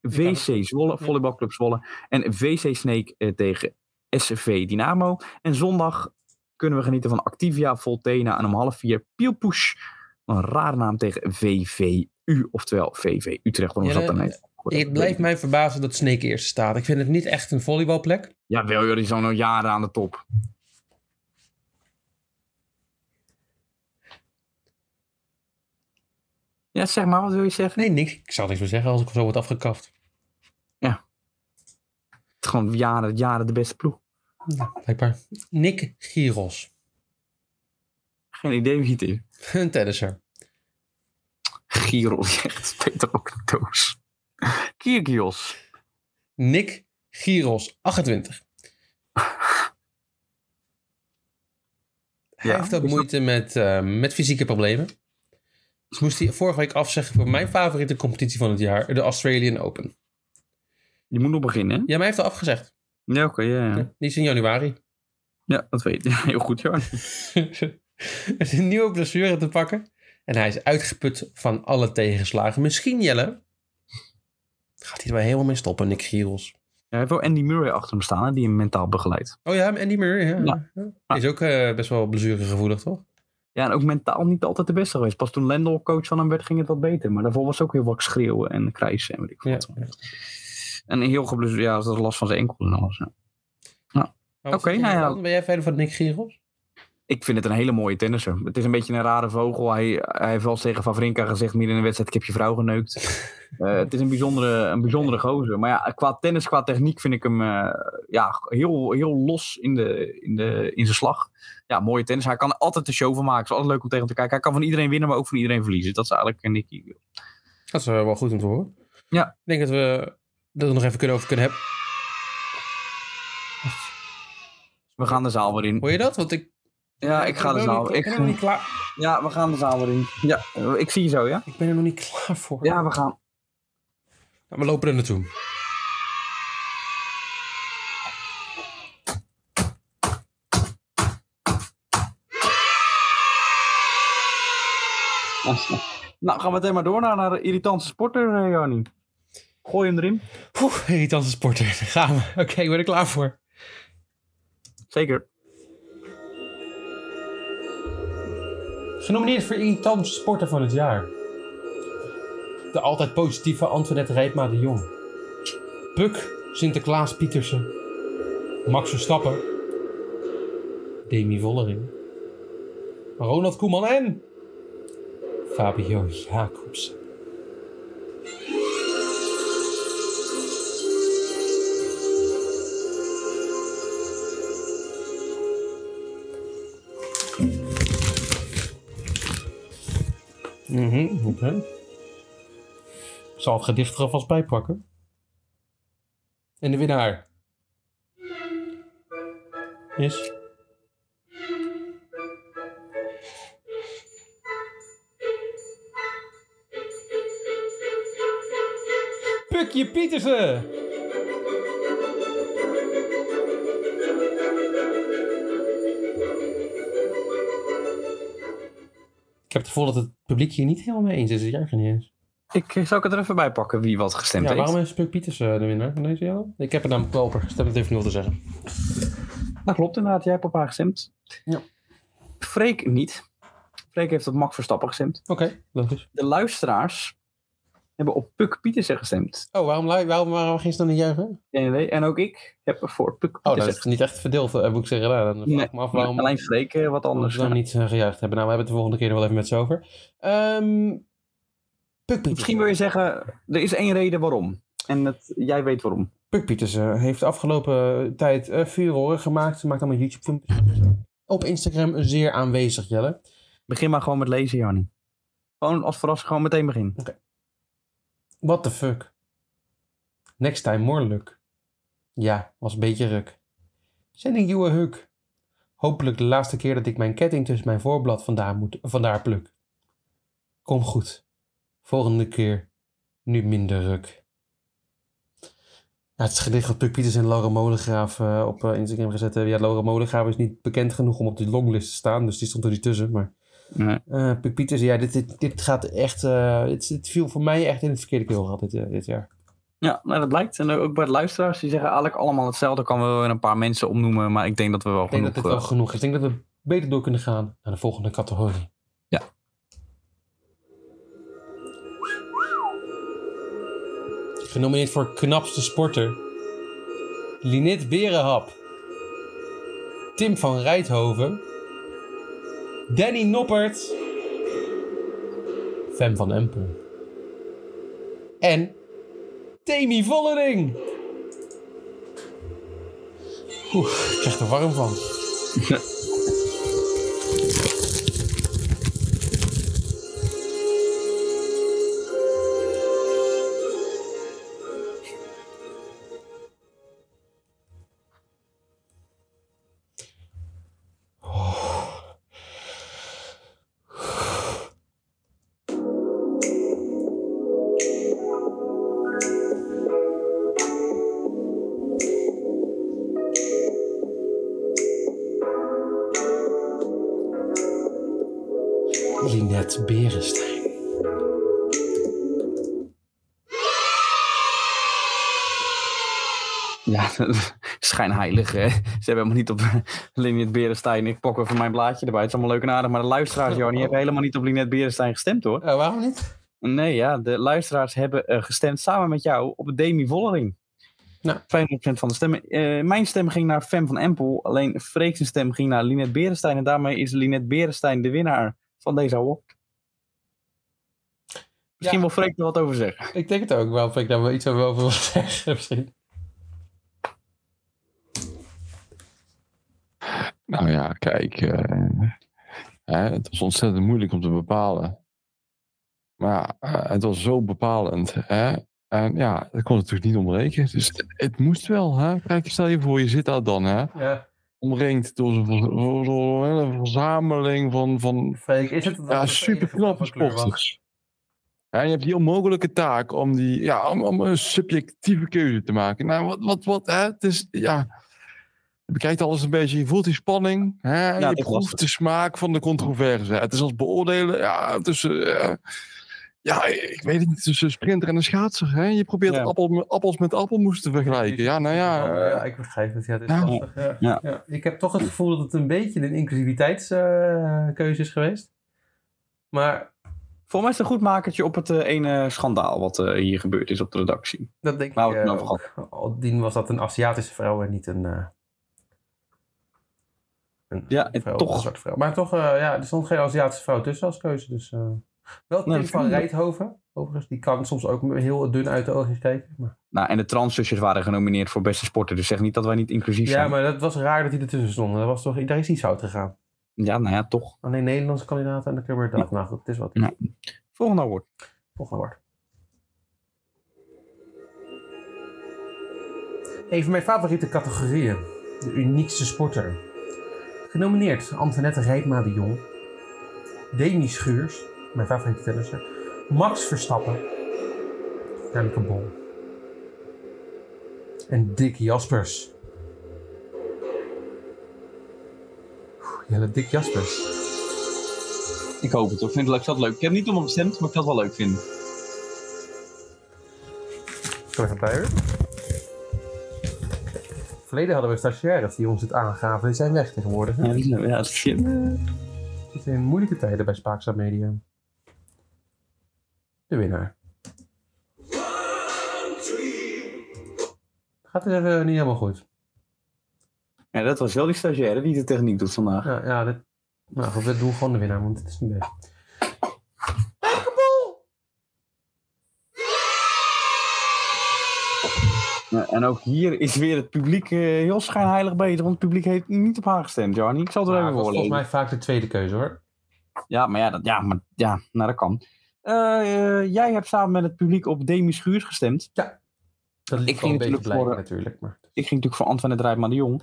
VC Zwolle, Volleybalclub Zwolle. En VC Snake eh, tegen SV Dynamo. En zondag kunnen we genieten van Activia, Voltena en om half vier Pielpush. Een rare naam tegen VVU, oftewel VV Utrecht. Waarom
Ja,
zat?
Het blijft mij verbazen dat Snake eerst staat. Ik vind het niet echt een volleybalplek.
Ja, wel joh, die is al nog jaren aan de top. Ja, zeg maar, wat wil je zeggen?
Nee, niks. Ik zou niks meer zeggen als ik zo word afgekaft.
Het is gewoon jaren, jaren de beste ploeg.
Ja, blijkbaar. Nick Giros.
Geen idee wie het is.
Een tennisser.
Giro zegt Peter ook doos. Kyrgios.
Nick Giros, 28. Hij
Ja,
heeft ook
dat-
moeite met, eh, met fysieke problemen. Dus moest hij vorige week afzeggen voor mijn favoriete competitie van het jaar, de Australian Open.
Je moet nog beginnen, hè?
Ja, maar hij heeft al afgezegd.
Ja, oké, ja, ja.
Die is in januari.
Ja, dat weet ik. Heel goed, Johan.
er is een nieuwe blessure te pakken. En hij is uitgeput van alle tegenslagen. Misschien, Jelle, gaat hij er wel helemaal mee stoppen, Nick Giros.
Hij heeft wel Andy Murray achter hem staan, hè, die hem mentaal begeleidt.
Oh ja, Andy Murray. Ja.
Ja.
Ja. Hij is ook eh, best wel blessuregevoelig, toch?
Ja, en ook mentaal niet altijd de beste geweest. Pas toen Lendl coach van hem werd, ging het wat beter. Maar daarvoor was ook heel wat schreeuwen en krijsen en weet ik
Ja.
wat. En heel geblesseerd, ja, dat last van zijn enkel en alles. ja.
Wat
Oké,
je
nou ja.
Ben jij verder van Nick Giros?
Ik vind het een hele mooie tennisser. Het is een beetje een rare vogel. Hij, hij heeft wel eens tegen Favrinka gezegd midden in een wedstrijd, ik heb je vrouw geneukt. Eh, het is een bijzondere, een bijzondere gozer. Maar ja, qua tennis, qua techniek vind ik hem eh, ja, heel, heel los in, de, in, de, in zijn slag. Ja, mooie tennis. Hij kan altijd de show van maken. Het is altijd leuk om tegen hem te kijken. Hij kan van iedereen winnen, maar ook van iedereen verliezen. Dat is eigenlijk een Nicky.
Dat is eh, wel goed om te horen.
Ja.
Ik denk dat we dat nog even kunnen over kunnen hebben.
We gaan de zaal weer in.
Hoor je dat? Want ik...
Ja, ik ga de
er
zaal.
Ik ben er nog niet klaar.
ja, we gaan de zaal weer in. Ja, ik zie je zo, ja?
Ik ben er nog niet klaar voor.
Ja, we gaan.
Nou, we lopen er naartoe.
Nou, gaan we meteen maar door naar, naar de irritante sporter, eh, Jannie. Gooi hem erin.
Oeh, irritante sporter. Daar gaan we. Oké, ik ben er klaar voor.
Zeker.
Genomineerd voor irritante sporter van het jaar. De altijd positieve Antoinette Rijpma de Jong. Puk Sinterklaas Pietersen. Max Verstappen. Demi Vollering. Ronald Koeman en... Fabio Mhm, oké. Ik zal het gedicht er alvast bij pakken. En de winnaar is... Pukje Pietersen! Ik heb het gevoel dat het publiek hier niet helemaal mee eens is. Het juichen niet eens.
Ik eh, zal ik het er even bij pakken wie wat gestemd
Ja,
heeft.
waarom is Puk Pieters eh, de winnaar van deze jaar? Ik heb er namelijk wel op gestemd, dat heeft nul te zeggen.
Dat klopt inderdaad, jij hebt op haar gestemd.
Ja.
Freek niet. Freek heeft op Max Verstappen gestemd.
Oké, logisch.
De luisteraars hebben op Puk Pietersen gestemd.
Oh, waarom, waarom, waarom ging ze dan niet juichen?
En ook ik heb voor Puk
Oh, dat
Pietersen
is niet echt verdeeld, eh, moet ik zeggen. Nou, dan vraag
Nee,
me af waarom,
Alleen Freek eh, wat anders.
ze dan niet eh, gejuicht hebben. Nou, we hebben het de volgende keer nog wel even met ze over. Ehm Puk.
Misschien wil je zeggen, er is één reden waarom. En het, jij weet waarom.
Puk Pieters eh, heeft de afgelopen tijd eh furoren gemaakt. Ze maakt allemaal YouTube-filmpjes. Op Instagram zeer aanwezig, Jelle.
Begin maar gewoon met lezen, Jannie. Gewoon als verrassing, gewoon meteen begin.
What the fuck? Next time more luck. Ja, was een beetje ruk. Sending you a hug. Hopelijk de laatste keer dat ik mijn ketting tussen mijn voorblad vandaar, moet, vandaar pluk. Kom goed. Volgende keer nu minder ruk. Ja, het is gedicht dat Puk en Laura Molengraaf eh, op eh, Instagram gezet hebben. Ja, Laura Molengraaf is niet bekend genoeg om op die longlist te staan, dus die stond er niet tussen. Maar
Nee.
eh Puk Pieters, ja, dit, dit, dit gaat echt... eh het, het viel voor mij echt in het verkeerde keelgat dit, eh, dit jaar.
Ja, nou, dat blijkt. En ook bij de luisteraars, die zeggen eigenlijk allemaal hetzelfde. Ik kan wel weer een paar mensen opnoemen, maar ik denk dat we wel
Ik denk dat
genoeg...
dit wel genoeg is. Ik denk dat we beter door kunnen gaan naar de volgende categorie.
Ja.
Genomineerd voor knapste sporter. Linit Berenhap. Tim van Rijthoven. Danny Noppert. Fem van Empel. En Temi Vollering. Oeh, ik krijg er warm van.
schijnheilig. Hè? Ze hebben helemaal niet op Linnet Berenstein. Ik pak even mijn blaadje erbij. Het is allemaal leuk en aardig. Maar de luisteraars, Johan, die hebben helemaal niet op Linnet Berenstein gestemd hoor.
Eh, waarom niet?
Nee, ja, de luisteraars hebben eh, gestemd samen met jou op Demi Vollering.
Nou.
95% van de stemmen. Eh, mijn stem ging naar Fem van Empel. Alleen Freek's stem ging naar Linette Berenstein. En daarmee is Linette Berenstein de winnaar van deze award. Misschien wil Freek er wat over zeggen.
Ik denk het ook wel. Ik daar wel iets over wil zeggen. Misschien.
Nou ja, kijk. eh, hè, het was ontzettend moeilijk om te bepalen. Maar eh, het was zo bepalend. Hè? En ja, dat kon natuurlijk niet ontbreken. Dus het, het moest wel. Hè? Kijk, stel je voor, je zit daar dan. Hè?
Ja.
Omringd door zo'n hele verzameling van, van
Freek, is het
ja,
het
super knappe sporters. Ja, en je hebt die onmogelijke taak om, die, ja, om, om een subjectieve keuze te maken. Nou, wat, wat, wat, hè? Het is, ja, je bekijkt alles een beetje, je voelt die spanning, hè?
Ja,
je proeft de smaak van de controverse. Het is als beoordelen, ja, tussen, eh, ja, ik weet het niet, tussen een sprinter en een schaatser. Hè? Je probeert
Ja.
appel, met- appels met appelmoes te vergelijken. Ja, nou ja, eh,
ja, ik begrijp het. Ja, het is
Ja.
lastig. Ja.
Ja.
Ja. Ik heb toch het gevoel dat het een beetje een inclusiviteitskeuze is geweest. Maar
Voor mij is het een goed makertje op het eh, ene schandaal wat eh, hier gebeurd is op de redactie.
dat denk
Nou,
ik
het
eh,
nou
ook. Was dat een Aziatische vrouw en niet een... een
Ja, en
vrouw,
toch.
Een vrouw. Maar toch, eh, ja, er stond geen Aziatische vrouw tussen als keuze. Dus, eh, wel Tim van Rijthoven, overigens. Die kan soms ook heel dun uit de oogjes kijken. Maar...
Nou, en de transzusjes waren genomineerd voor beste sporter. Dus zeg niet dat wij niet inclusief
Ja,
zijn.
maar dat was raar dat die ertussen stonden. Dat was toch, daar is iets fout gegaan.
Ja, nou ja, toch.
Alleen Nederlandse kandidaten en dan kunnen we dat. Nou goed, het is wat.
Ja. Volgende award.
Volgende woord. Een van mijn favoriete categorieën. De uniekste sporter. Genomineerd Antoinette Rijpma de Jong. Demi Schuurs. Mijn favoriete tennisser. Max Verstappen. Remke Bol. En Dick Jaspers. Jelle Dick Jaspers.
Ik hoop het. Ik vind het leuk. leuk. Ik heb niet om hem gestemd, maar ik kan het wel leuk vinden.
Kom even bij hoor. Verleden hadden we stagiaires die ons het aangaven. Die zijn weg tegenwoordig.
Ja, die- ja, dat vind
Het zijn moeilijke tijden bij Spaakzaam Media. De winnaar. Gaat het even niet helemaal goed.
Ja, dat was wel die stagiaire die de techniek doet vandaag.
Ja, ja dit, nou goed, we doen gewoon de winnaar, want het is niet best.
En ook hier is weer het publiek eh, heel schijnheilig bezig. Want het publiek heeft niet op haar gestemd, Jarny. Ik zal het er
Maar
even
was volgens
voorlezen.
mij vaak de tweede keuze hoor.
Ja, maar ja, dat, ja, maar, ja nou, dat kan. Eh, eh, jij hebt samen met het publiek op Demi Schuurs gestemd.
Dat liep
Ik ging natuurlijk
blijken
voor-
natuurlijk. Maar...
Ik ging natuurlijk voor Antoinette Rijpman de Jong.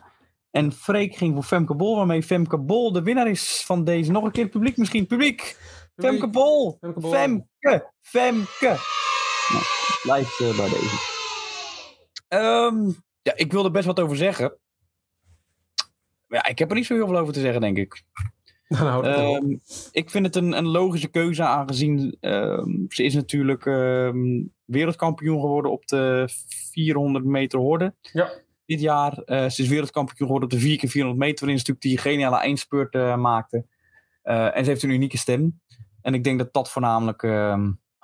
En Freek ging voor Femke Bol, waarmee Femke Bol de winnaar is van deze. Nog een keer het publiek misschien. Publiek! Femke Bol!
Femke Bol.
Femke! Femke! Nou, eh, bij deze. Ehm, ja, ik wil er best wat over zeggen. Maar ja, ik heb er niet zo heel veel over te zeggen, denk ik.
Nou.
Ehm, ik vind het een, een logische keuze, aangezien ehm, ze is natuurlijk wereldkampioen geworden op de 400 meter horde.
Ja.
Dit jaar. Eh, ze is wereldkampioen geworden op de 4 keer 400 meter, waarin ze natuurlijk die geniale eindspurt eh, maakte. Eh, en ze heeft een unieke stem. En ik denk dat dat voornamelijk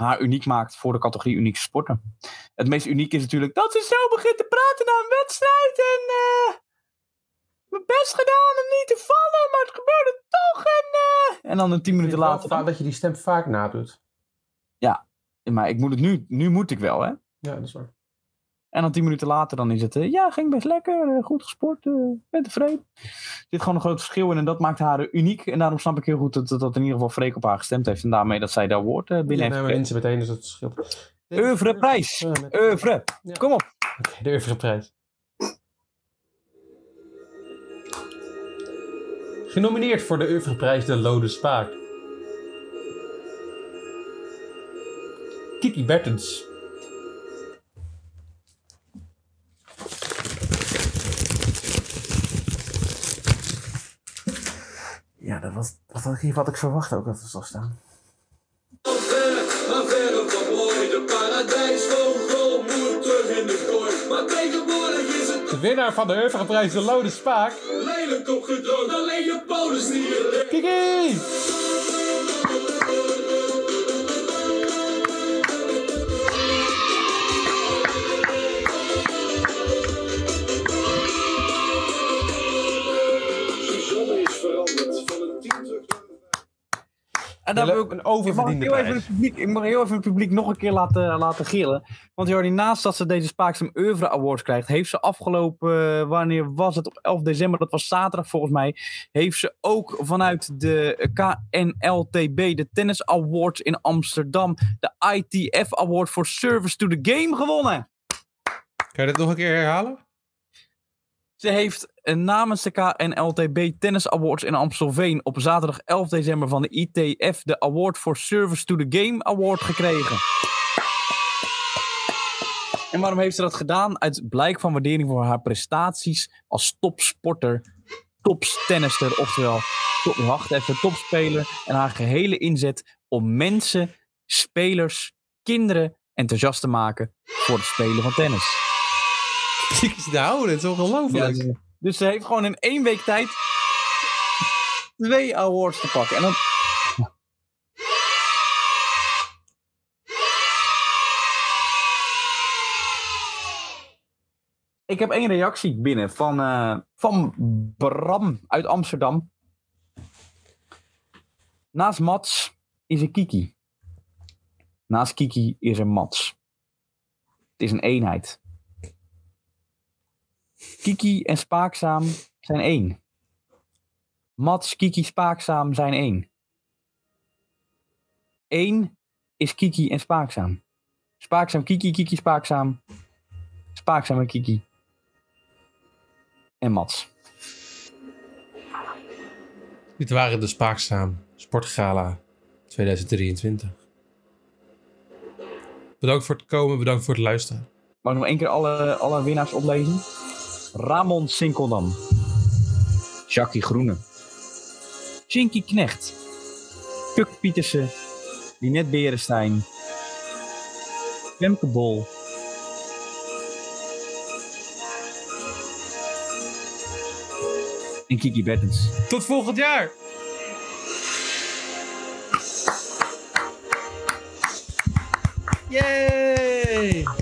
haar uniek maakt voor de categorie unieke sporten. Het meest uniek is natuurlijk dat ze zo begint te praten na een wedstrijd. En eh, mijn best gedaan om niet te vallen, maar het gebeurde toch. En, eh, en dan een tien minuten later.
dat je die stem vaak nadoet.
Maar ik moet het nu, nu moet ik wel, hè.
Ja, dat is waar.
En dan tien minuten later dan is het, eh, ja, ging best lekker, eh, goed gesport, eh, ben tevreden. Er zit gewoon een groot verschil in en dat maakt haar uniek. En daarom snap ik heel goed dat, dat, dat in ieder geval Freek op haar gestemd heeft. En daarmee dat zij daar woord binnen
Ja,
heeft
mensen meteen is het verschil.
Oeuvreprijs. Oeuvre.
Ja.
Kom op.
De Oeuvreprijs. Genomineerd voor de Oeuvreprijs de Lode Spaak. Kiki Bertens. Ja, dat was, dat was niet wat ik verwacht ook dat er zou staan.
ver, maar verre van mooi. De paradijsvogel moet terug in de kooi. Maar tegenwoordig is het
De winnaar van de Oeuvreprijs de Lode Spaak.
lelijk opgedroogd. Alleen je polis die je.
Kiki!
En daar
Ja,
wil ik
een
Ik mag,
oververdiende
heel even
prijs.
het publiek, ik mag heel even het publiek nog een keer laten, laten gillen. Want Jordi, naast dat ze deze Spaakzaam Oeuvre Awards krijgt, heeft ze afgelopen, eh, wanneer was het? Op 11 december, dat was zaterdag volgens mij, heeft ze ook vanuit de KNLTB, de Tennis Awards in Amsterdam, de ITF Award for Service to the Game gewonnen.
Kan je dit nog een keer herhalen?
Ze heeft namens de KNLTB Tennis Awards in Amstelveen op zaterdag 11 december van de ITF de Award for Service to the Game Award gekregen. En waarom heeft ze dat gedaan? Uit blijk van waardering voor haar prestaties als topsporter, topstennister, oftewel, top, wacht even, topspeler. En haar gehele inzet om mensen, spelers, kinderen enthousiast te maken voor het spelen van tennis.
Ik zit te houden, het is ongelooflijk.
Ja, dus ze heeft gewoon in één week tijd twee awards te pakken. En dan... Ik heb één reactie binnen van, eh, van Bram uit Amsterdam. Naast Mats is er Kiki. Naast Kiki is er Mats. Het is een eenheid. Kiki en Spaakzaam zijn één. Mats, Kiki, Spaakzaam zijn één. Eén is Kiki en Spaakzaam. Spaakzaam, Kiki, Kiki, Spaakzaam. Spaakzaam en Kiki. En Mats.
Dit waren de Spaakzaam Sportgala 2023. Bedankt voor het komen, bedankt voor het luisteren.
Mag ik nog één keer alle, alle winnaars oplezen? Ramon Sinkeldam. Jackie Groene. Chinky Knecht. Puk Pietersen. Linette Berenstein. Femke Bol. En Kiki Bettens.
Tot volgend jaar! Yay!